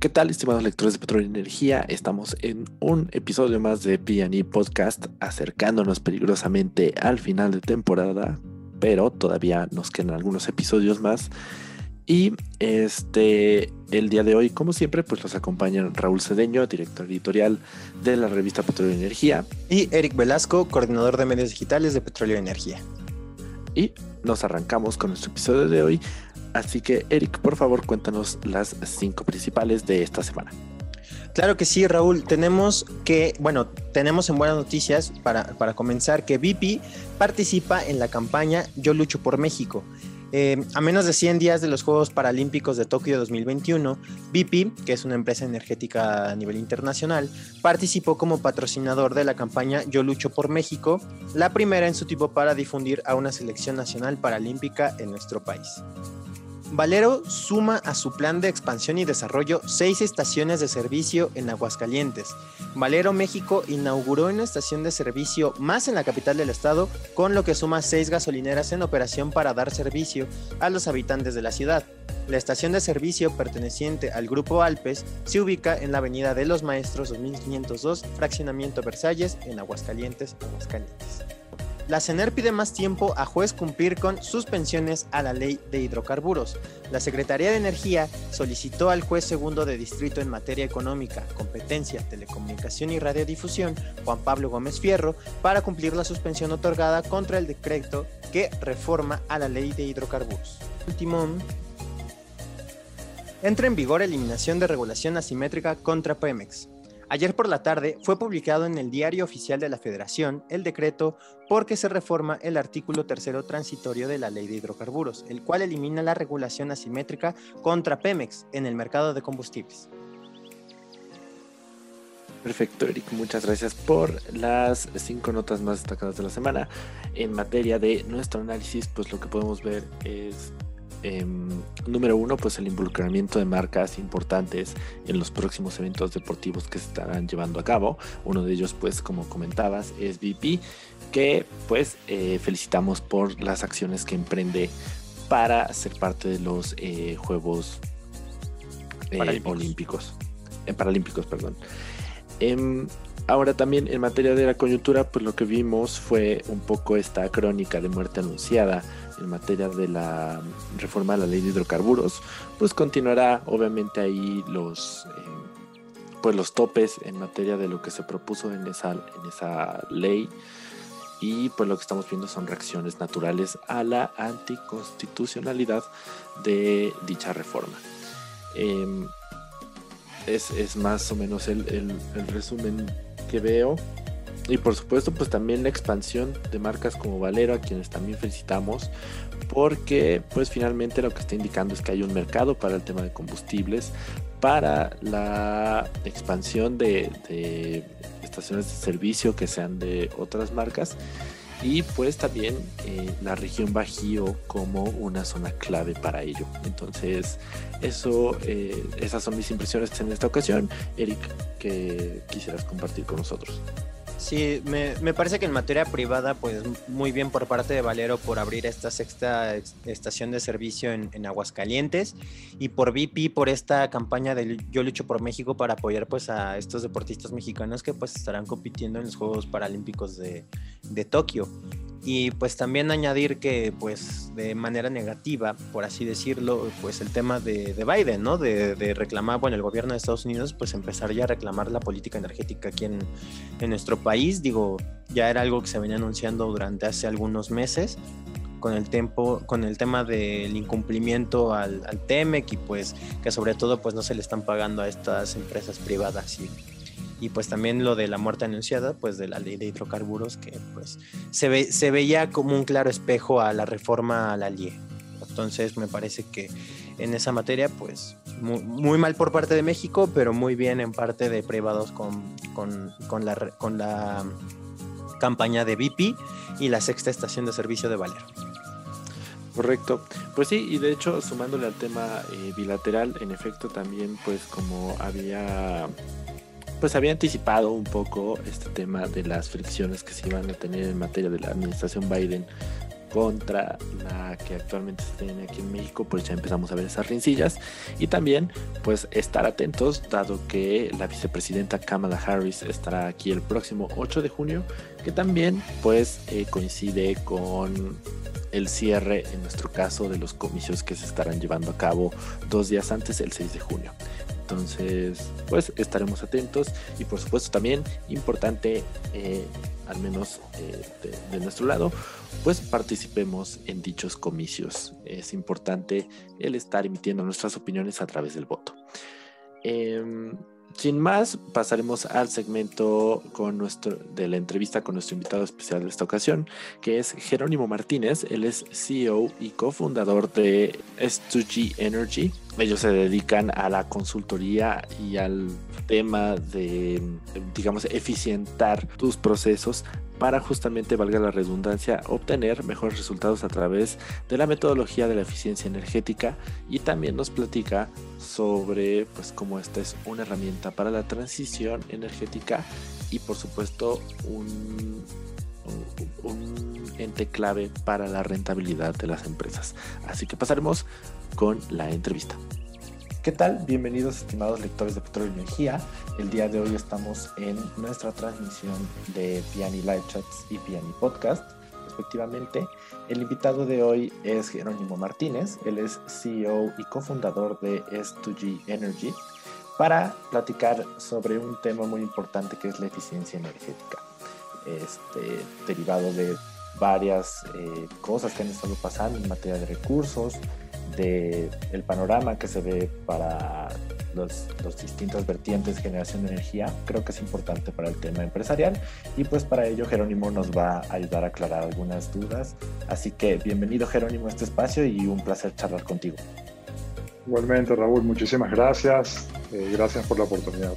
¿Qué tal, estimados lectores de Petróleo y Energía? Estamos en un episodio más de P&E Podcast, acercándonos peligrosamente al final de temporada, pero todavía nos quedan algunos episodios más. Y este, el día de hoy, como siempre, pues los acompañan Raúl Cedeño, director editorial de la revista Petróleo y Energía. Y Eric Velasco, coordinador de medios digitales de Petróleo y Energía. Y nos arrancamos con nuestro episodio de hoy Así que, Eric, por favor, cuéntanos las cinco principales de esta semana. Claro que sí, Raúl. Tenemos que, bueno, tenemos en buenas noticias para, para comenzar que BP participa en la campaña Yo lucho por México. Eh, a menos de 100 días de los Juegos Paralímpicos de Tokio 2021, BP, que es una empresa energética a nivel internacional, participó como patrocinador de la campaña Yo Lucho por México, la primera en su tipo para difundir a una selección nacional paralímpica en nuestro país. Valero suma a su plan de expansión y desarrollo seis estaciones de servicio en Aguascalientes. Valero México inauguró una estación de servicio más en la capital del estado, con lo que suma seis gasolineras en operación para dar servicio a los habitantes de la ciudad. La estación de servicio perteneciente al Grupo Alpes se ubica en la Avenida de los Maestros 2502, Fraccionamiento Versalles, en Aguascalientes, Aguascalientes la CENER pide más tiempo a juez cumplir con suspensiones a la ley de hidrocarburos. La Secretaría de Energía solicitó al juez segundo de distrito en materia económica, competencia, telecomunicación y radiodifusión, Juan Pablo Gómez Fierro, para cumplir la suspensión otorgada contra el decreto que reforma a la ley de hidrocarburos. Último, entra en vigor eliminación de regulación asimétrica contra Pemex. Ayer por la tarde fue publicado en el Diario Oficial de la Federación el decreto porque se reforma el artículo tercero transitorio de la Ley de Hidrocarburos, el cual elimina la regulación asimétrica contra Pemex en el mercado de combustibles. Perfecto, Eric. Muchas gracias por las cinco notas más destacadas de la semana. En materia de nuestro análisis, pues lo que podemos ver es Em, número uno, pues el involucramiento de marcas importantes en los próximos eventos deportivos que se estarán llevando a cabo. Uno de ellos, pues como comentabas, es BP, que pues eh, felicitamos por las acciones que emprende para ser parte de los eh, Juegos eh, Olímpicos. Paralímpicos, perdón. Em, ahora también en materia de la coyuntura, pues lo que vimos fue un poco esta crónica de muerte anunciada en materia de la reforma de la ley de hidrocarburos, pues continuará obviamente ahí los, eh, pues los topes en materia de lo que se propuso en esa, ley y pues lo que estamos viendo son reacciones naturales a la anticonstitucionalidad de dicha reforma. Em, es, más o menos el, el resumen que veo. Y por supuesto, pues también la expansión de marcas como Valero, a quienes también felicitamos, porque pues finalmente lo que está indicando es que hay un mercado para el tema de combustibles, para la expansión de, estaciones de servicio que sean de otras marcas y pues también eh, la región Bajío como una zona clave para ello. Entonces, eso, eh, esas son mis impresiones en esta ocasión. Eric, que quisieras compartir con nosotros. Sí, me, me, parece que en materia privada, pues muy bien por parte de Valero por abrir esta sexta estación de servicio en, en, Aguascalientes y por BP por esta campaña de Yo lucho por México para apoyar pues a estos deportistas mexicanos que pues estarán compitiendo en los Juegos Paralímpicos de, de Tokio. Y pues también añadir que pues de manera negativa, por así decirlo, pues el tema de, de Biden, ¿no? De, de, reclamar, bueno, el gobierno de Estados Unidos pues empezar ya a reclamar la política energética aquí en, en nuestro país. Digo, ya era algo que se venía anunciando durante hace algunos meses con el tiempo, con el tema del incumplimiento al, al TEMEC y pues que sobre todo pues no se le están pagando a estas empresas privadas y y pues también lo de la muerte anunciada, pues de la ley de hidrocarburos, que pues se, ve, se veía como un claro espejo a la reforma a la LIE. Entonces me parece que en esa materia, pues muy, mal por parte de México, pero muy bien en parte de privados con, con, con, la, con la campaña de BP y la sexta estación de servicio de Valero. Correcto. Pues sí, y de hecho, sumándole al tema eh, bilateral, en efecto también, pues como había pues había anticipado un poco este tema de las fricciones que se iban a tener en materia de la administración Biden contra la que actualmente se tiene aquí en México, pues ya empezamos a ver esas rincillas. Y también, pues estar atentos, dado que la vicepresidenta Kamala Harris estará aquí el próximo 8 de junio, que también pues eh, coincide con el cierre, en nuestro caso, de los comicios que se estarán llevando a cabo dos días antes, el 6 de junio. Entonces, pues estaremos atentos y por supuesto también importante, eh, al menos eh, de, nuestro lado, pues participemos en dichos comicios. Es importante el estar emitiendo nuestras opiniones a través del voto. Em, sin más, pasaremos al segmento con nuestro, de la entrevista con nuestro invitado especial de esta ocasión, que es Jerónimo Martínez. Él es CEO y cofundador de S2G Energy. Ellos se dedican a la consultoría y al tema de, digamos, eficientar tus procesos para justamente, valga la redundancia, obtener mejores resultados a través de la metodología de la eficiencia energética. Y también nos platica sobre pues cómo esta es una herramienta para la transición energética y por supuesto un, un ente clave para la rentabilidad de las empresas. Así que pasaremos con la entrevista. ¿Qué tal? Bienvenidos estimados lectores de Petróleo y Energía. El día de hoy estamos en nuestra transmisión de Piani Live Chats y Piani Podcast, respectivamente. El invitado de hoy es Jerónimo Martínez. Él es CEO y cofundador de S2G Energy para platicar sobre un tema muy importante que es la eficiencia energética. Este, derivado de varias eh, cosas que han estado pasando en materia de recursos, el panorama que se ve para los, los, distintas vertientes de generación de energía, creo que es importante para el tema empresarial y pues para ello Jerónimo nos va a ayudar a aclarar algunas dudas. Así que bienvenido Jerónimo a este espacio y un placer charlar contigo. Igualmente Raúl, muchísimas gracias. Eh, gracias por la oportunidad.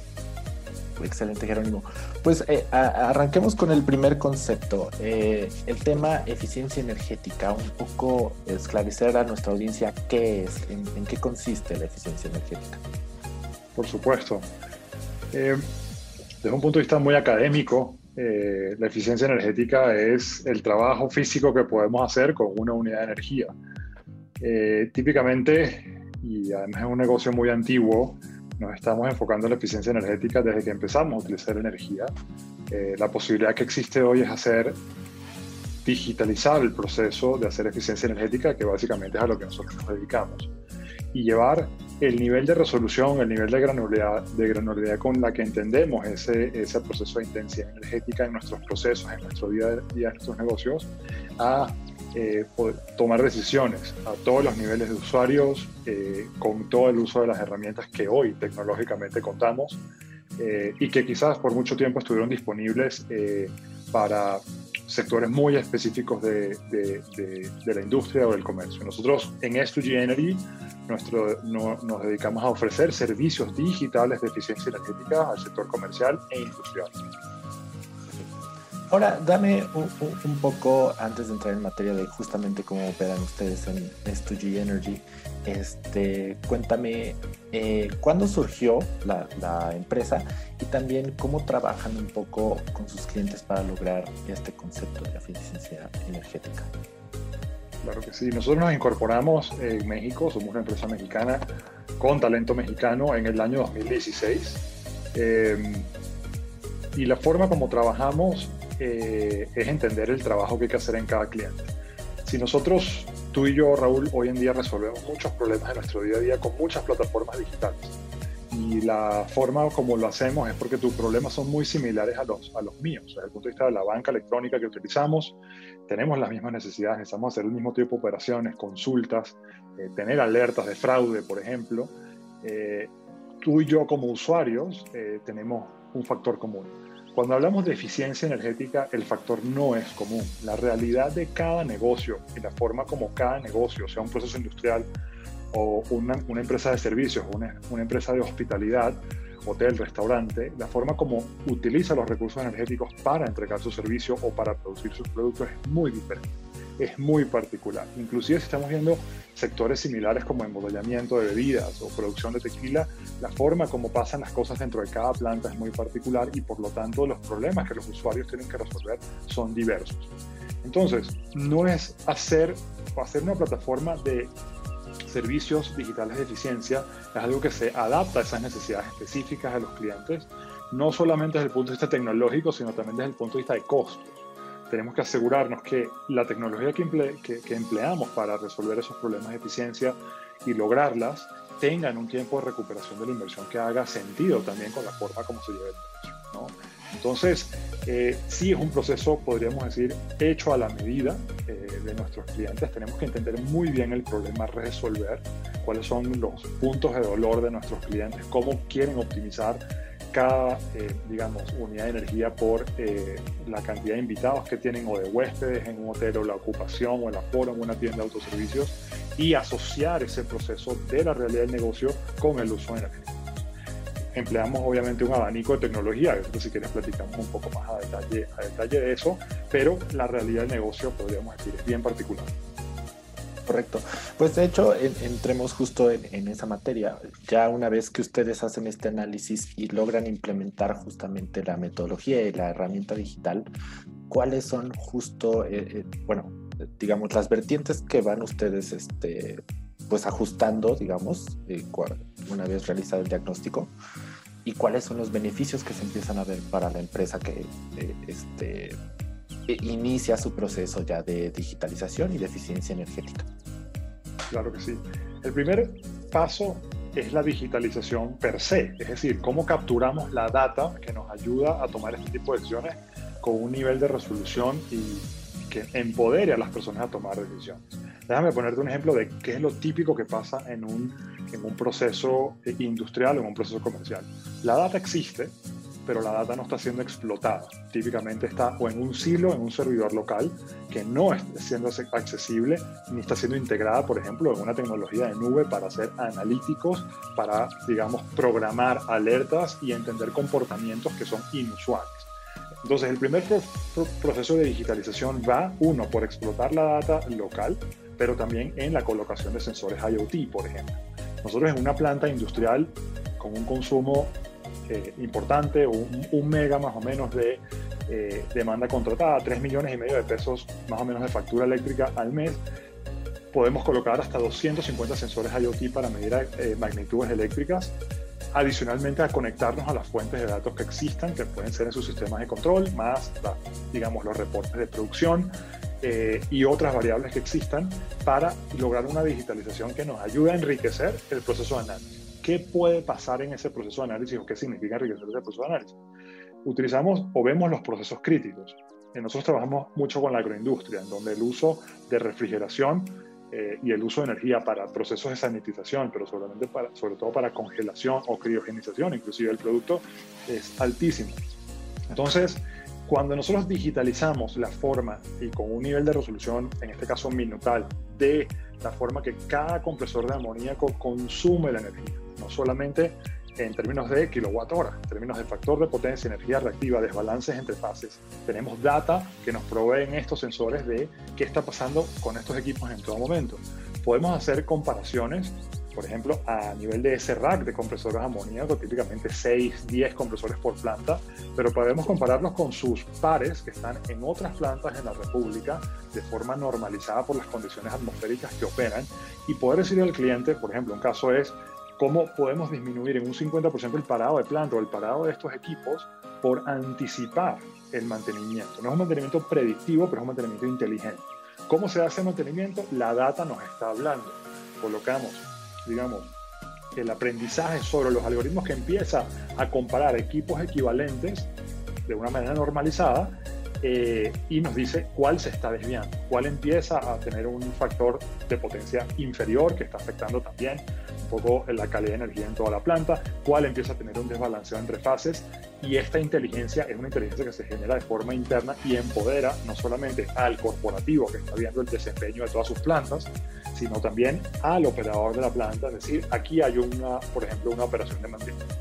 Excelente, Jerónimo. Pues eh, arranquemos con el primer concepto, eh, el tema eficiencia energética. Un poco esclarecer a nuestra audiencia qué es, en, qué consiste la eficiencia energética. Por supuesto. Eh, desde un punto de vista muy académico, la eficiencia energética es el trabajo físico que podemos hacer con una unidad de energía. típicamente, y además es un negocio muy antiguo, nos estamos enfocando en la eficiencia energética desde que empezamos a utilizar energía. Eh, la posibilidad que existe hoy es hacer digitalizar el proceso de hacer eficiencia energética, que básicamente es a lo que nosotros nos dedicamos, y llevar el nivel de resolución, el nivel de granularidad, de granularidad con la que entendemos ese, ese proceso de intensidad energética en nuestros procesos, en nuestro día a día, en nuestros negocios, a eh, tomar decisiones a todos los niveles de usuarios eh, con todo el uso de las herramientas que hoy tecnológicamente contamos eh, y que quizás por mucho tiempo estuvieron disponibles para sectores muy específicos de, de, la industria o del comercio. Nosotros en S2G Energy nuestro, nos dedicamos a ofrecer servicios digitales de eficiencia energética al sector comercial e industrial. Ahora, dame un, poco, antes de entrar en materia de justamente cómo operan ustedes en S2G Energy, este, cuéntame eh, cuándo surgió la, empresa y también cómo trabajan un poco con sus clientes para lograr este concepto de eficiencia energética. Claro que sí, nosotros nos incorporamos en México, somos una empresa mexicana con talento mexicano en el año 2016. Eh, y la forma como trabajamos eh, es entender el trabajo que hay que hacer en cada cliente. Si nosotros, tú y yo, Raúl, hoy en día resolvemos muchos problemas de nuestro día a día con muchas plataformas digitales. Y la forma como lo hacemos es porque tus problemas son muy similares a los, a los míos. Desde el punto de vista de la banca electrónica que utilizamos, tenemos las mismas necesidades, necesitamos hacer el mismo tipo de operaciones, consultas, eh, tener alertas de fraude, por ejemplo. Eh, tú y yo como usuarios tenemos un factor común cuando hablamos de eficiencia energética, el factor no es común. La realidad de cada negocio y la forma como cada negocio, sea un proceso industrial o una, empresa de servicios, una, una empresa de hospitalidad, hotel, restaurante, la forma como utiliza los recursos energéticos para entregar su servicio o para producir sus productos es muy diferente es muy particular. Inclusive si estamos viendo sectores similares como embotellamiento de bebidas o producción de tequila, la forma como pasan las cosas dentro de cada planta es muy particular y por lo tanto los problemas que los usuarios tienen que resolver son diversos. Entonces, no es hacer, hacer una plataforma de servicios digitales de eficiencia, es algo que se adapta a esas necesidades específicas de los clientes, no solamente desde el punto de vista tecnológico, sino también desde el punto de vista de costos. Tenemos que asegurarnos que la tecnología que, empleamos para resolver esos problemas de eficiencia y lograrlas tengan un tiempo de recuperación de la inversión que haga sentido también con la forma como se lleva el negocio. Entonces, eh, sí es un proceso, podríamos decir, hecho a la medida eh, de nuestros clientes. Tenemos que entender muy bien el problema, resolver cuáles son los puntos de dolor de nuestros clientes, cómo quieren optimizar cada, eh, digamos, unidad de energía por la cantidad de invitados que tienen o de huéspedes en un hotel o la ocupación o el aforo en una tienda de autoservicios y asociar ese proceso de la realidad del negocio con el uso energético empleamos obviamente un abanico de tecnología, si quieres platicamos un poco más a detalle, a detalle de eso, pero la realidad del negocio, podríamos decir, es bien particular. Correcto. Pues de hecho, entremos justo en, esa materia. Ya una vez que ustedes hacen este análisis y logran implementar justamente la metodología y la herramienta digital, ¿cuáles son justo, eh, eh, bueno, digamos, las vertientes que van ustedes este, pues ajustando, digamos, eh, una vez realizado el diagnóstico y cuáles son los beneficios que se empiezan a ver para la empresa que eh, este, inicia su proceso ya de digitalización y de eficiencia energética. Claro que sí. El primer paso es la digitalización per se, es decir, cómo capturamos la data que nos ayuda a tomar este tipo de decisiones con un nivel de resolución y que empodere a las personas a tomar decisiones. Déjame ponerte un ejemplo de qué es lo típico que pasa en un, en un proceso industrial o en un proceso comercial. La data existe, pero la data no está siendo explotada. Típicamente está o en un silo, en un servidor local, que no está siendo accesible, ni está siendo integrada, por ejemplo, en una tecnología de nube para hacer analíticos, para, digamos, programar alertas y entender comportamientos que son inusuales. Entonces, el primer proceso de digitalización va, uno, por explotar la data local, pero también en la colocación de sensores IoT, por ejemplo. Nosotros en una planta industrial con un consumo eh, importante, un, mega más o menos de eh, demanda contratada, 3 millones y medio de pesos más o menos de factura eléctrica al mes, podemos colocar hasta 250 sensores IoT para medir eh, magnitudes eléctricas adicionalmente a conectarnos a las fuentes de datos que existan, que pueden ser en sus sistemas de control, más, digamos, los reportes de producción y otras variables que existan para lograr una digitalización que nos ayude a enriquecer el proceso de análisis. ¿Qué puede pasar en ese proceso de análisis o qué significa enriquecer ese proceso de análisis? Utilizamos o vemos los procesos críticos. Nosotros trabajamos mucho con la agroindustria, en donde el uso de refrigeración eh, y el uso de energía para procesos de sanitización, pero sobre, para, sobre todo para congelación o criogenización, inclusive el producto, es altísimo. Entonces, cuando nosotros digitalizamos la forma y con un nivel de resolución, en este caso minutal, de la forma que cada compresor de amoníaco consume la energía, no solamente en términos de kilowatt hora, en términos de factor de potencia, energía reactiva, desbalances entre fases. Tenemos data que nos proveen estos sensores de qué está pasando con estos equipos en todo momento. Podemos hacer comparaciones, por ejemplo, a nivel de ese rack de compresores amoníaco, típicamente 6, 10 compresores por planta, pero podemos compararlos con sus pares que están en otras plantas en la República de forma normalizada por las condiciones atmosféricas que operan y poder decirle al cliente, por ejemplo, un caso es cómo podemos disminuir en un 50% el parado de planta o el parado de estos equipos por anticipar el mantenimiento. No es un mantenimiento predictivo, pero es un mantenimiento inteligente. ¿Cómo se hace el mantenimiento? La data nos está hablando. Colocamos, digamos, el aprendizaje sobre los algoritmos que empieza a comparar equipos equivalentes de una manera normalizada eh, y nos dice cuál se está desviando, cuál empieza a tener un factor de potencia inferior que está afectando también un poco la calidad de energía en toda la planta, cuál empieza a tener un desbalanceo entre fases y esta inteligencia es una inteligencia que se genera de forma interna y empodera no solamente al corporativo que está viendo el desempeño de todas sus plantas, sino también al operador de la planta, es decir, aquí hay una, por ejemplo, una operación de mantenimiento.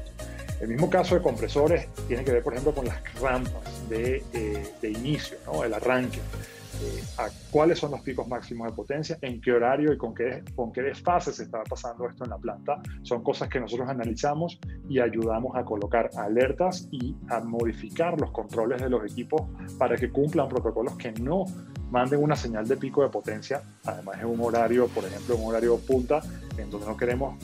El mismo caso de compresores tiene que ver, por ejemplo, con las rampas de, eh, inicio, ¿no? el arranque. Eh, a cuáles son los picos máximos de potencia, en qué horario y con qué, con qué desfase se está pasando esto en la planta. Son cosas que nosotros analizamos y ayudamos a colocar alertas y a modificar los controles de los equipos para que cumplan protocolos que no manden una señal de pico de potencia, además es un horario, por ejemplo, un horario punta, en donde no queremos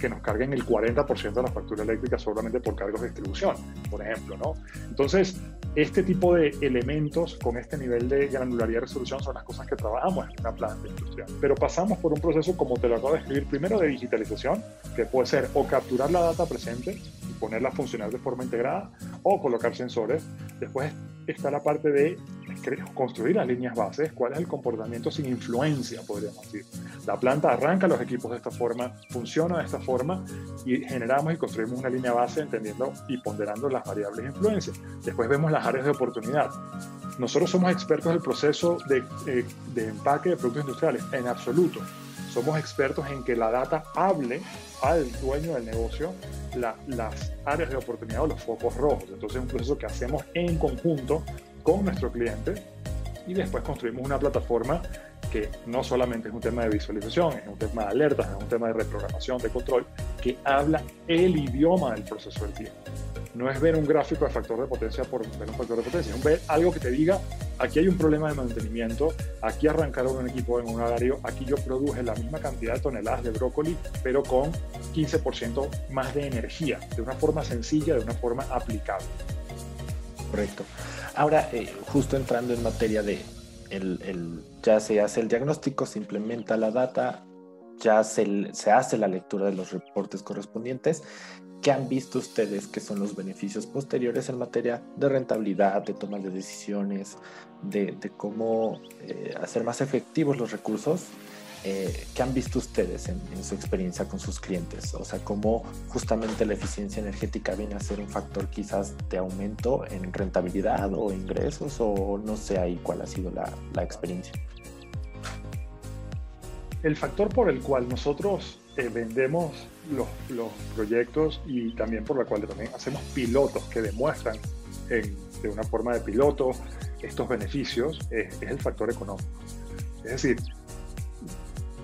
que nos carguen el 40% de la factura eléctrica solamente por cargos de distribución, por ejemplo, ¿no? Entonces, este tipo de elementos con este nivel de granularidad y resolución son las cosas que trabajamos en una planta industrial. Pero pasamos por un proceso, como te lo acabo de escribir, primero de digitalización, que puede ser o capturar la data presente y ponerla a funcionar de forma integrada, o colocar sensores. Después está la parte de construir las líneas bases, cuál es el comportamiento sin influencia, podríamos decir. La planta arranca los equipos de esta forma, funciona de esta forma y generamos y construimos una línea base entendiendo y ponderando las variables de influencia. Después vemos las áreas de oportunidad. Nosotros somos expertos del proceso de, eh, de empaque de productos industriales, en absoluto. Somos expertos en que la data hable al dueño del negocio las áreas de oportunidad o los focos rojos. Entonces es un proceso que hacemos en conjunto con nuestro cliente y después construimos una plataforma que no solamente es un tema de visualización, es un tema de alertas, es un tema de reprogramación, de control, que habla el idioma del proceso del tiempo. No es ver un gráfico de factor de potencia por ver un factor de potencia, es ver algo que te diga, aquí hay un problema de mantenimiento, aquí arrancaron un equipo en un horario, aquí yo produje la misma cantidad de toneladas de brócoli, pero con 15% más de energía, de una forma sencilla, de una forma aplicable. Correcto. Ahora, eh, justo entrando en materia de el, ya se hace el diagnóstico, se implementa la data, ya se, se, hace la lectura de los reportes correspondientes. ¿Qué han visto ustedes que son los beneficios posteriores en materia de rentabilidad, de toma de decisiones, de, de cómo eh, hacer más efectivos los recursos eh, ¿qué han visto ustedes en, su experiencia con sus clientes? O sea, cómo justamente la eficiencia energética viene a ser un factor quizás de aumento en rentabilidad o ingresos o no sé ahí cuál ha sido la, la experiencia. El factor por el cual nosotros eh, vendemos los, los, proyectos y también por el cual también hacemos pilotos que demuestran de una forma de piloto estos beneficios es el factor económico. Es decir,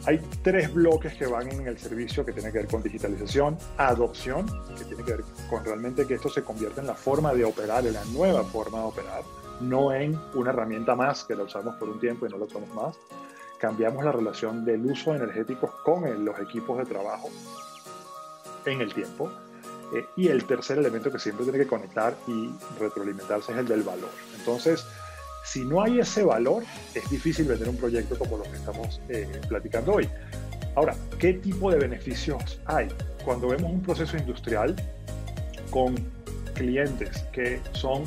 hay tres bloques que van en el servicio que tiene que ver con digitalización, adopción, que tiene que ver con realmente que esto se convierta en la forma de operar, en la nueva forma de operar, no en una herramienta más que la usamos por un tiempo y no la usamos más. Cambiamos la relación del uso energético con los equipos de trabajo en el tiempo. Eh, y el tercer elemento que siempre tiene que conectar y retroalimentarse es el del valor. Entonces, si no hay ese valor, es difícil vender un proyecto como lo que estamos eh, platicando hoy. Ahora, ¿qué tipo de beneficios hay? Cuando vemos un proceso industrial con clientes que son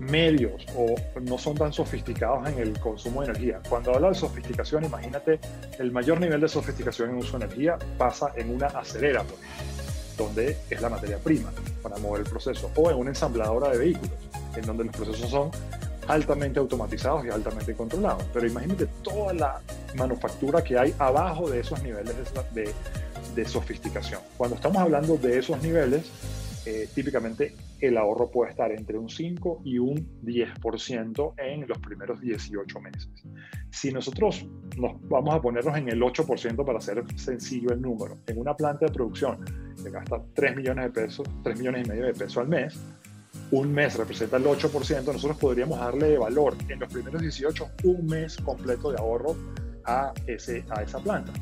medios o no son tan sofisticados en el consumo de energía. Cuando habla de sofisticación, imagínate el mayor nivel de sofisticación en uso de energía pasa en una acelera, donde es la materia prima para mover el proceso, o en una ensambladora de vehículos, en donde los procesos son altamente automatizados y altamente controlados. Pero imagínate toda la manufactura que hay abajo de esos niveles de, de, sofisticación. Cuando estamos hablando de esos niveles, eh, típicamente el ahorro puede estar entre un 5 y un 10% en los primeros 18 meses. Si nosotros nos vamos a ponernos en el 8% para hacer sencillo el número, en una planta de producción que gasta 3 millones de pesos, 3 millones y medio de pesos al mes, un mes representa el 8%, nosotros podríamos darle valor en los primeros 18, un mes completo de ahorro a, ese, a esa planta.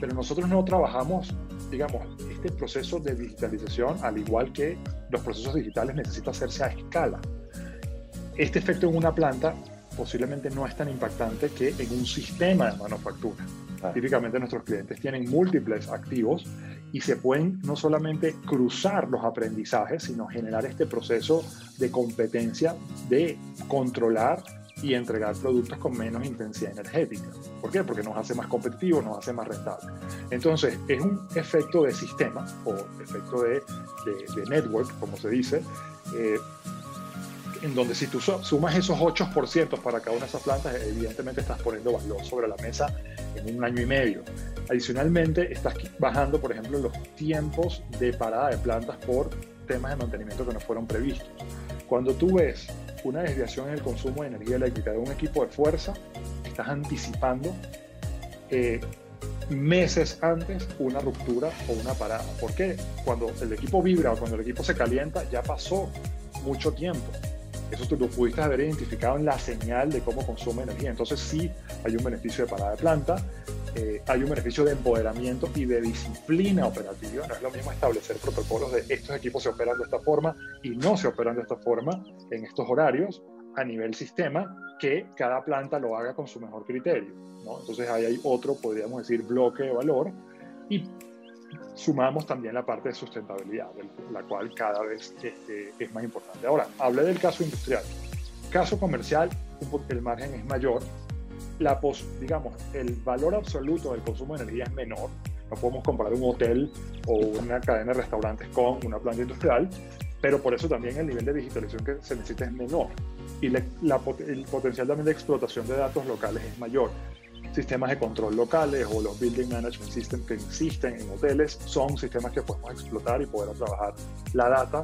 Pero nosotros no trabajamos, digamos, este proceso de digitalización, al igual que los procesos digitales, necesita hacerse a escala. Este efecto en una planta posiblemente no es tan impactante que en un sistema de manufactura. Típicamente nuestros clientes tienen múltiples activos y se pueden no solamente cruzar los aprendizajes, sino generar este proceso de competencia de controlar y entregar productos con menos intensidad energética. ¿Por qué? Porque nos hace más competitivos, nos hace más rentable. Entonces, es un efecto de sistema o efecto de, de, network, como se dice, eh, en donde si tú sumas esos 8% para cada una de esas plantas, evidentemente estás poniendo valor sobre la mesa en un año y medio. Adicionalmente, estás bajando, por ejemplo, los tiempos de parada de plantas por temas de mantenimiento que no fueron previstos. Cuando tú ves una desviación en el consumo de energía eléctrica de un equipo de fuerza, estás anticipando eh, meses antes una ruptura o una parada. ¿Por qué? Cuando el equipo vibra o cuando el equipo se calienta, ya pasó mucho tiempo Eso tú lo pudiste haber identificado en la señal de cómo consume energía. Entonces sí hay un beneficio de parada de planta, eh, hay un beneficio de empoderamiento y de disciplina operativa. No es lo mismo establecer protocolos de estos equipos se operan de esta forma y no se operan de esta forma en estos horarios a nivel sistema que cada planta lo haga con su mejor criterio. ¿no? Entonces ahí hay otro, podríamos decir, bloque de valor y sumamos también la parte de sustentabilidad, la cual cada vez este, es más importante. Ahora, hablé del caso industrial. Caso comercial, el margen es mayor. La digamos, el valor absoluto del consumo de energía es menor. No podemos comparar un hotel o una cadena de restaurantes con una planta industrial, pero por eso también el nivel de digitalización que se necesita es menor y el potencial también de explotación de datos locales es mayor. Sistemas de control locales o los Building Management Systems que existen en hoteles son sistemas que podemos explotar y poder trabajar la data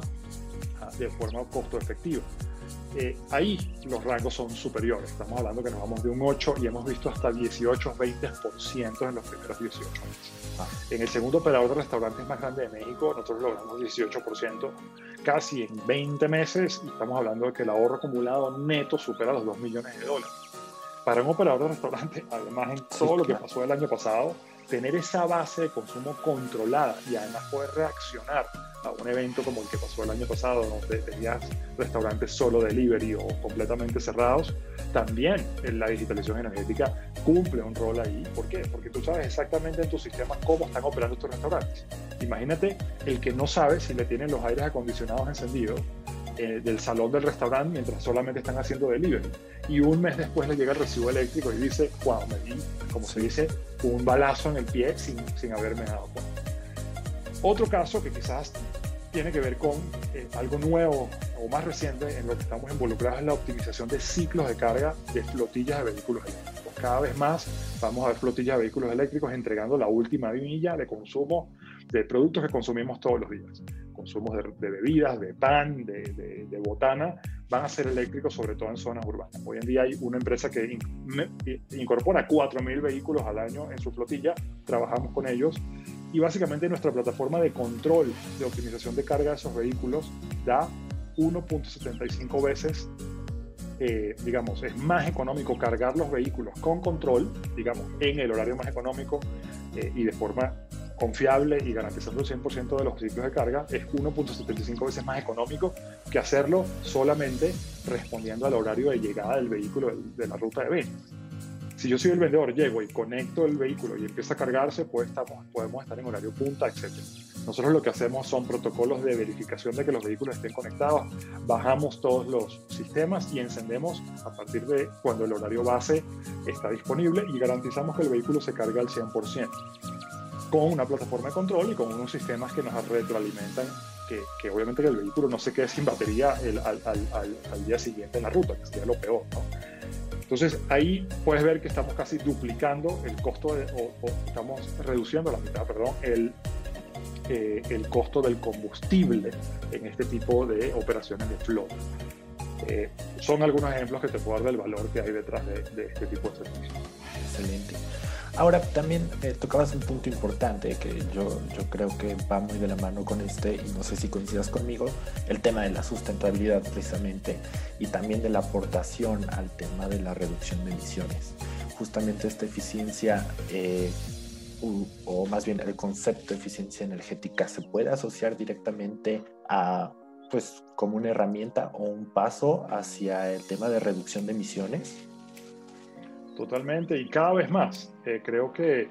ah, de forma costo efectiva. Eh, ahí los rangos son superiores. Estamos hablando que nos vamos de un 8 y hemos visto hasta 18, 20% en los primeros 18 meses. En el segundo operador de restaurantes más grande de México, nosotros logramos 18% casi en 20 meses y estamos hablando de que el ahorro acumulado neto supera los 2 millones de dólares. Para un operador de restaurante, además en todo lo que pasó el año pasado, tener esa base de consumo controlada y además poder reaccionar a un evento como el que pasó el año pasado, donde tenías restaurantes solo delivery o completamente cerrados, también la digitalización energética cumple un rol ahí. ¿Por qué? Porque tú sabes exactamente en tu sistema cómo están operando estos restaurantes. Imagínate el que no sabe si le tienen los aires acondicionados encendidos eh, del salón del restaurante mientras solamente están haciendo delivery. Y un mes después le llega el recibo eléctrico y dice, wow, me di, como se dice, un balazo en el pie sin, sin haberme dado cuenta. Otro caso que quizás tiene que ver con eh, algo nuevo o más reciente en lo que estamos involucrados es la optimización de ciclos de carga de flotillas de vehículos eléctricos. Cada vez más vamos a ver flotillas de vehículos eléctricos entregando la última milla de consumo de productos que consumimos todos los días consumos de, bebidas, de pan, de, botana, van a ser eléctricos, sobre todo en zonas urbanas. Hoy en día hay una empresa que incorpora 4.000 vehículos al año en su flotilla, trabajamos con ellos y básicamente nuestra plataforma de control de optimización de carga de esos vehículos da 1.75 veces eh, digamos, es más económico cargar los vehículos con control, digamos, en el horario más económico eh, y de forma confiable y garantizando el 100% de los ciclos de carga es 1.75 veces más económico que hacerlo solamente respondiendo al horario de llegada del vehículo de la ruta de ventas. Si yo soy el vendedor, llego y conecto el vehículo y empieza a cargarse, pues estamos, podemos estar en horario punta, etc. Nosotros lo que hacemos son protocolos de verificación de que los vehículos estén conectados, bajamos todos los sistemas y encendemos a partir de cuando el horario base está disponible y garantizamos que el vehículo se carga al 100% con una plataforma de control y con unos sistemas que nos retroalimentan, que, que obviamente el vehículo no se quede sin batería el, al, al, día siguiente en la ruta, que sería lo peor. Entonces ahí puedes ver que estamos casi duplicando el costo, de, o, o, estamos reduciendo la mitad, perdón, el, eh, el costo del combustible en este tipo de operaciones de flota. Eh, son algunos ejemplos que te puedo dar del valor que hay detrás de, de este tipo de servicios. Excelente. Ahora, también eh, tocabas un punto importante que yo, yo creo que va muy de la mano con este, y no sé si coincidas conmigo, el tema de la sustentabilidad precisamente, y también de la aportación al tema de la reducción de emisiones. Justamente esta eficiencia, eh, o más bien el concepto de eficiencia energética, se puede asociar directamente a pues como una herramienta o un paso hacia el tema de reducción de emisiones? Totalmente, y cada vez más. Eh, creo que,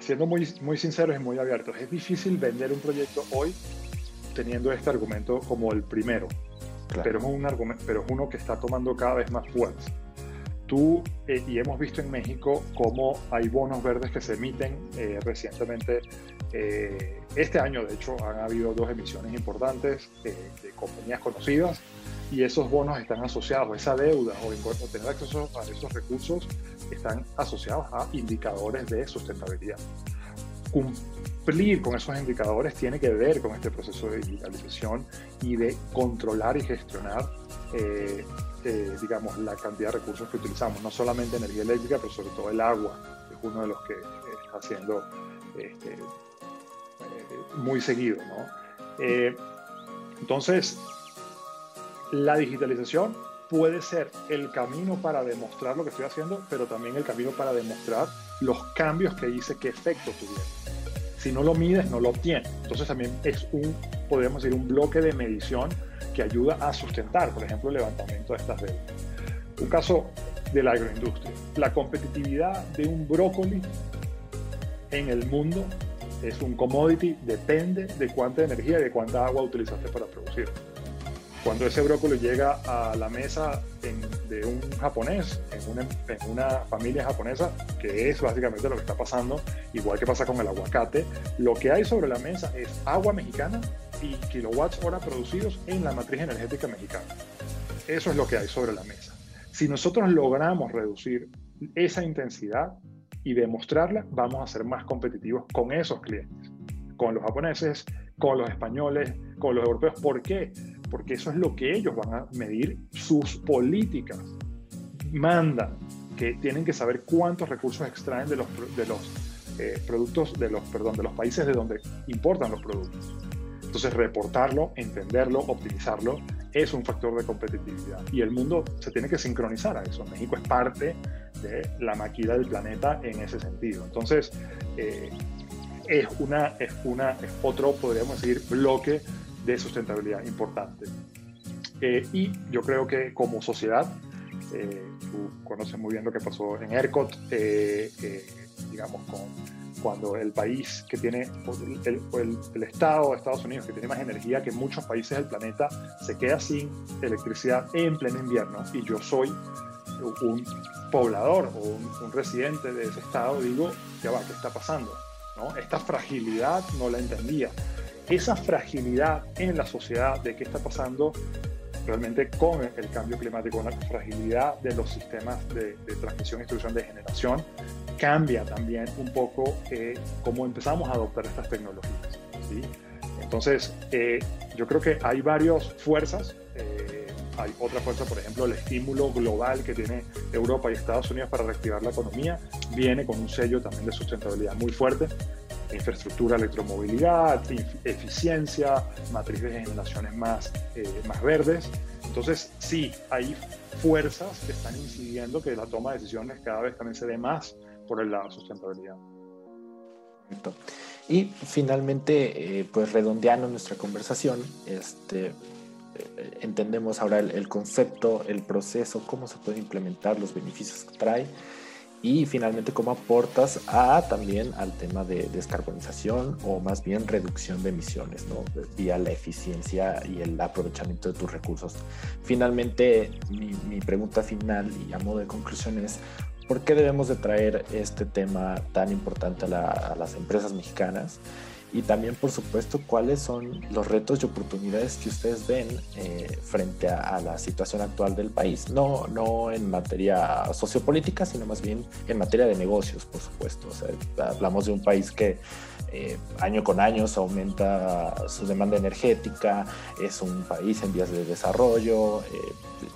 siendo muy, muy sinceros y muy abiertos, es difícil vender un proyecto hoy teniendo este argumento como el primero, pero, es un argumento, pero es uno que está tomando cada vez más fuerza. Tú, eh, y hemos visto en México cómo hay bonos verdes que se emiten eh, recientemente. este año, de hecho, han habido dos emisiones importantes de compañías conocidas y esos bonos están asociados, esa deuda o, tener acceso a esos recursos están asociados a indicadores de sustentabilidad. Cumplir con esos indicadores tiene que ver con este proceso de digitalización y de controlar y gestionar, eh, eh, digamos, la cantidad de recursos que utilizamos, no solamente energía eléctrica, pero sobre todo el agua, que es uno de los que está siendo este, eh, muy seguido. ¿no? entonces, la digitalización puede ser el camino para demostrar lo que estoy haciendo, pero también el camino para demostrar los cambios que hice, qué efecto tuvieron. Si no lo mides, no lo obtienes. Entonces también es un, podríamos decir, un bloque de medición que ayuda a sustentar, por ejemplo, el levantamiento de estas deudas. Un caso de la agroindustria. La competitividad de un brócoli en el mundo es un commodity, depende de cuánta energía y de cuánta agua utilizaste para producirlo cuando ese brócoli llega a la mesa de un japonés, en una, en una, familia japonesa, que es básicamente lo que está pasando, igual que pasa con el aguacate, lo que hay sobre la mesa es agua mexicana y kilowatts hora producidos en la matriz energética mexicana. Eso es lo que hay sobre la mesa. Si nosotros logramos reducir esa intensidad y demostrarla, vamos a ser más competitivos con esos clientes, con los japoneses, con los españoles, con los europeos. ¿Por qué? Porque eso es lo que ellos van a medir sus políticas. Mandan que tienen que saber cuántos recursos extraen de los, de los eh, productos, de los, perdón, de los países de donde importan los productos. Entonces, reportarlo, entenderlo, optimizarlo, es un factor de competitividad. Y el mundo se tiene que sincronizar a eso. México es parte de la maquila del planeta en ese sentido. Entonces, eh, es, una, es, una, es otro, podríamos decir, bloque de sustentabilidad importante. Eh, y yo creo que como sociedad, eh, tú conoces muy bien lo que pasó en ERCOT, eh, digamos, con, cuando el país que tiene, el, el, el, Estado de Estados Unidos, que tiene más energía que muchos países del planeta, se queda sin electricidad en pleno invierno. Y yo soy un poblador o un, un residente de ese estado, digo, ya va, ¿qué está pasando? ¿No? Esta fragilidad no la entendía esa fragilidad en la sociedad de qué está pasando realmente con el cambio climático, la fragilidad de los sistemas de, transmisión, instrucción de generación, cambia también un poco eh, cómo empezamos a adoptar estas tecnologías. Entonces, eh, yo creo que hay varias fuerzas. Eh, hay otra fuerza, por ejemplo, el estímulo global que tiene Europa y Estados Unidos para reactivar la economía, viene con un sello también de sustentabilidad muy fuerte infraestructura, electromovilidad, eficiencia, matriz de generaciones más, eh, más verdes. Entonces, sí, hay fuerzas que están incidiendo que la toma de decisiones cada vez también se dé más por el lado de sustentabilidad. Perfecto. Y finalmente, eh, pues redondeando nuestra conversación, este, eh, entendemos ahora el, el, concepto, el proceso, cómo se puede implementar, los beneficios que trae y finalmente cómo aportas a también al tema de descarbonización o más bien reducción de emisiones, ¿no? Vía la eficiencia y el aprovechamiento de tus recursos. Finalmente, mi, mi pregunta final y a modo de conclusión es, ¿por qué debemos de traer este tema tan importante a, la, a las empresas mexicanas? Y también, por supuesto, cuáles son los retos y oportunidades que ustedes ven eh, frente a, la situación actual del país. No, no en materia sociopolítica, sino más bien en materia de negocios, por supuesto. O sea, hablamos de un país que eh, año con año aumenta su demanda energética, es un país en vías de desarrollo, eh,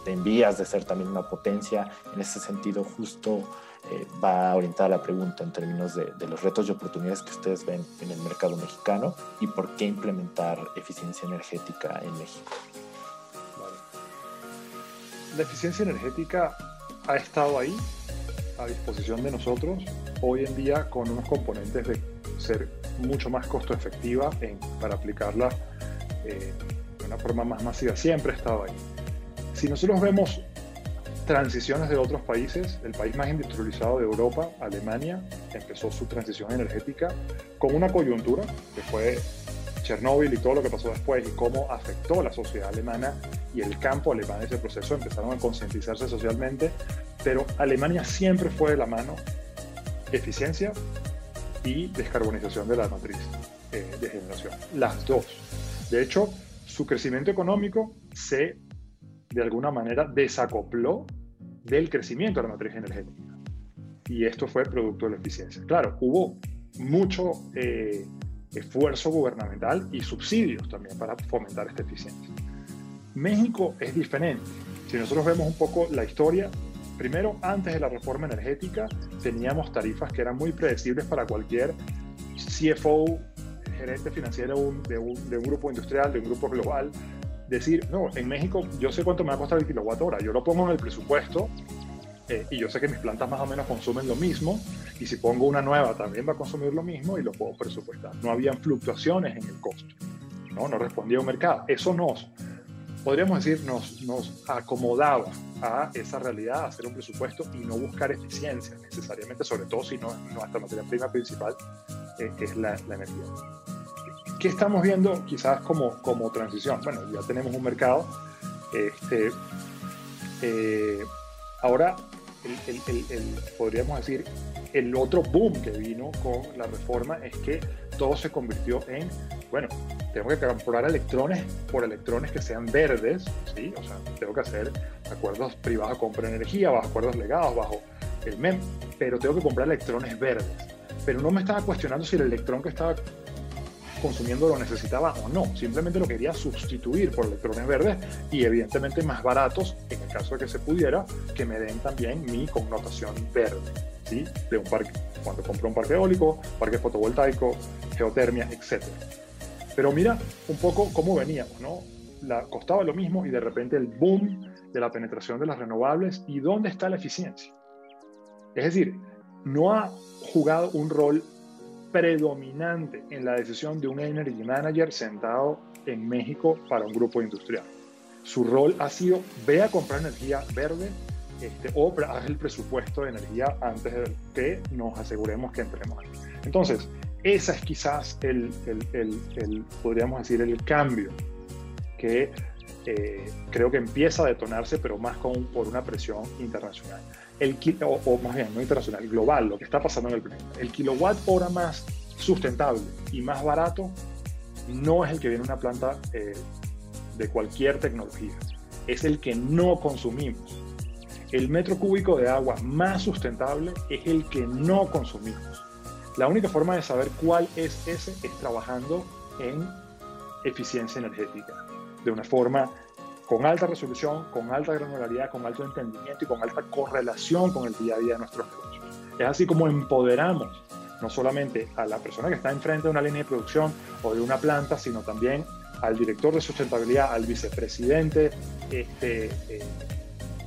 en vías de ser también una potencia. En ese sentido, justo eh, va orientada la pregunta en términos de, los retos y oportunidades que ustedes ven en el mercado mexicano y por qué implementar eficiencia energética en México. La eficiencia energética ha estado ahí a disposición de nosotros hoy en día con unos componentes de ser mucho más costo efectiva para aplicarla eh, de una forma más masiva. Siempre ha estado ahí. Si nosotros vemos transiciones de otros países. El país más industrializado de Europa, Alemania, empezó su transición energética con una coyuntura que fue Chernóbil y todo lo que pasó después y cómo afectó la sociedad alemana y el campo alemán en ese proceso. Empezaron a concientizarse socialmente, pero Alemania siempre fue de la mano eficiencia y descarbonización de la matriz eh, de generación. Las dos. De hecho, su crecimiento económico se de alguna manera desacopló del crecimiento de la matriz energética. Y esto fue producto de la eficiencia. Claro, hubo mucho eh, esfuerzo gubernamental y subsidios también para fomentar esta eficiencia. México es diferente. Si nosotros vemos un poco la historia, primero, antes de la reforma energética, teníamos tarifas que eran muy predecibles para cualquier CFO, gerente financiero de un, de un grupo industrial, de un grupo global, decir, no, en México yo sé cuánto me va a costar el kilowatt hora, yo lo pongo en el presupuesto eh, y yo sé que mis plantas más o menos consumen lo mismo y si pongo una nueva también va a consumir lo mismo y lo puedo presupuestar. No habían fluctuaciones en el costo, no, no respondía un mercado. Eso nos, podríamos decir, nos, nos acomodaba a esa realidad, a hacer un presupuesto y no buscar eficiencia necesariamente, sobre todo si no, nuestra materia prima principal eh, es la, la energía. ¿Qué estamos viendo quizás como, como transición? Bueno, ya tenemos un mercado. Este, eh, ahora, el, el, el, podríamos decir, el otro boom que vino con la reforma es que todo se convirtió en, bueno, tengo que comprar electrones por electrones que sean verdes, ¿sí? O sea, tengo que hacer acuerdos privados compra energía, bajo acuerdos legados, bajo el MEM, pero tengo que comprar electrones verdes. Pero no me estaba cuestionando si el electrón que estaba consumiendo lo necesitaba o no. Simplemente lo quería sustituir por electrones verdes y evidentemente más baratos, en el caso de que se pudiera, que me den también mi connotación verde, ¿sí? De un parque, cuando compro un parque eólico, parque fotovoltaico, geotermia, etc. Pero mira un poco cómo veníamos, ¿no? La, costaba lo mismo y de repente el boom de la penetración de las renovables y dónde está la eficiencia. Es decir, no ha jugado un rol predominante en la decisión de un energy manager sentado en México para un grupo industrial. Su rol ha sido, ve a comprar energía verde este, o haz el presupuesto de energía antes de que nos aseguremos que entremos. Entonces, esa es quizás el, el, el, el podríamos decir, el cambio que eh, creo que empieza a detonarse, pero más con, por una presión internacional el, o, o, más bien no internacional, global, lo que está pasando en el planeta. El kilowatt hora más sustentable y más barato no es el que viene una planta eh, de cualquier tecnología, es el que no consumimos. El metro cúbico de agua más sustentable es el que no consumimos. La única forma de saber cuál es ese es trabajando en eficiencia energética, de una forma con alta resolución, con alta granularidad, con alto entendimiento y con alta correlación con el día a día de nuestros negocios. Es así como empoderamos no solamente a la persona que está enfrente de una línea de producción o de una planta, sino también al director de sustentabilidad, al vicepresidente este, eh,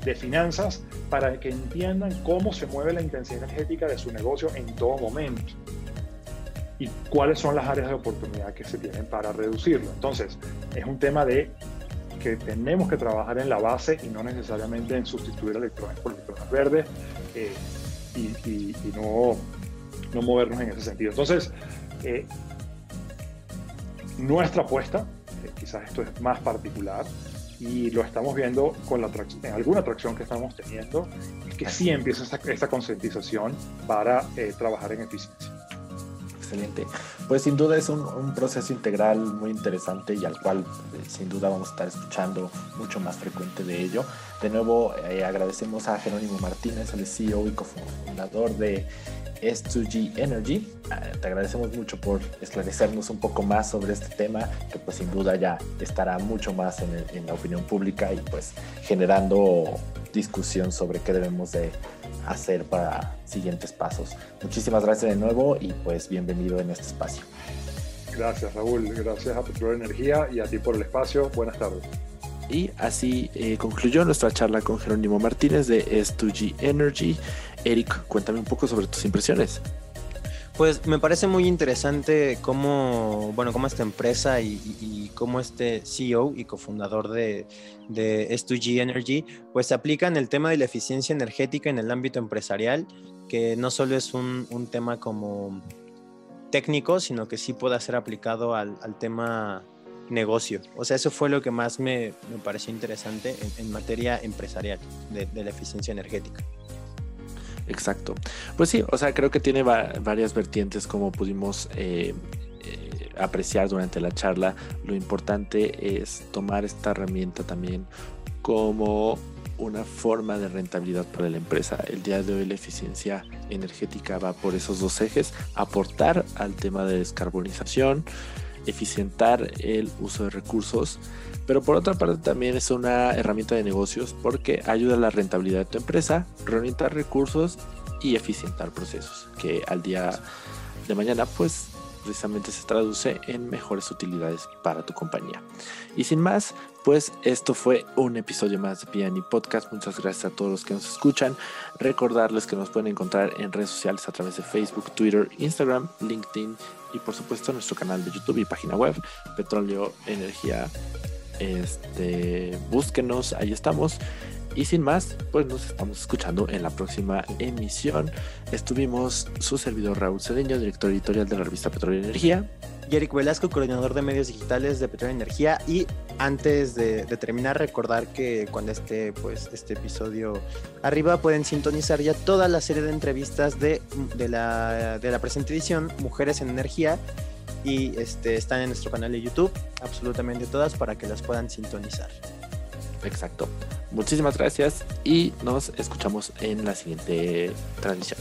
de finanzas, para que entiendan cómo se mueve la intensidad energética de su negocio en todo momento y cuáles son las áreas de oportunidad que se tienen para reducirlo. Entonces, es un tema de que tenemos que trabajar en la base y no necesariamente en sustituir electrones por electrones verdes eh, y, y, y, no, no movernos en ese sentido. Entonces, eh, nuestra apuesta, eh, quizás esto es más particular, y lo estamos viendo con la en alguna atracción que estamos teniendo, es que sí empieza esta, esta concientización para trabajar en eficiencia. Excelente. Pues sin duda es un, proceso integral muy interesante y al cual eh, sin duda vamos a estar escuchando mucho más frecuente de ello. De nuevo eh, agradecemos a Jerónimo Martínez, el CEO y cofundador de S2G Energy. Uh, te agradecemos mucho por esclarecernos un poco más sobre este tema, que pues sin duda ya estará mucho más en, en la opinión pública y pues generando discusión sobre qué debemos de hacer para siguientes pasos. Muchísimas gracias de nuevo y pues bienvenido en este espacio. Gracias Raúl, gracias a Petróleo Energía y a ti por el espacio. Buenas tardes. Y así eh, concluyó nuestra charla con Jerónimo Martínez de S2G Energy. Eric, cuéntame un poco sobre tus impresiones. Pues me parece muy interesante cómo, bueno, cómo esta empresa y, y, cómo este CEO y cofundador de, de S2G Energy, pues aplican el tema de la eficiencia energética en el ámbito empresarial, que no solo es un, tema como técnico, sino que sí puede ser aplicado al, tema negocio. O sea, eso fue lo que más me, me pareció interesante en, materia empresarial de la eficiencia energética. Exacto. Pues sí, o sea, creo que tiene va varias vertientes como pudimos eh, eh, apreciar durante la charla. Lo importante es tomar esta herramienta también como una forma de rentabilidad para la empresa. El día de hoy la eficiencia energética va por esos dos ejes, aportar al tema de descarbonización, eficientar el uso de recursos, pero por otra parte también es una herramienta de negocios porque ayuda a la rentabilidad de tu empresa, reorientar recursos y eficientar procesos que al día de mañana pues precisamente se traduce en mejores utilidades para tu compañía. Y sin más, pues esto fue un episodio más de Piani Podcast. Muchas gracias a todos los que nos escuchan. Recordarles que nos pueden encontrar en redes sociales a través de Facebook, Twitter, Instagram, LinkedIn y por supuesto nuestro canal de YouTube y página web, Petróleo Energía. Este, búsquenos, ahí estamos. Y sin más, pues nos estamos escuchando en la próxima emisión. Estuvimos su servidor Raúl Cedeño, director editorial de la revista Petróleo y Energía. Y Eric Velasco, coordinador de medios digitales de Petróleo y Energía. Y antes de, terminar, recordar que cuando esté pues, este episodio arriba pueden sintonizar ya toda la serie de entrevistas de, de, la, de la presente edición, Mujeres en Energía. Y este, están en nuestro canal de YouTube, absolutamente todas, para que las puedan sintonizar. Exacto. Muchísimas gracias y nos escuchamos en la siguiente transmisión.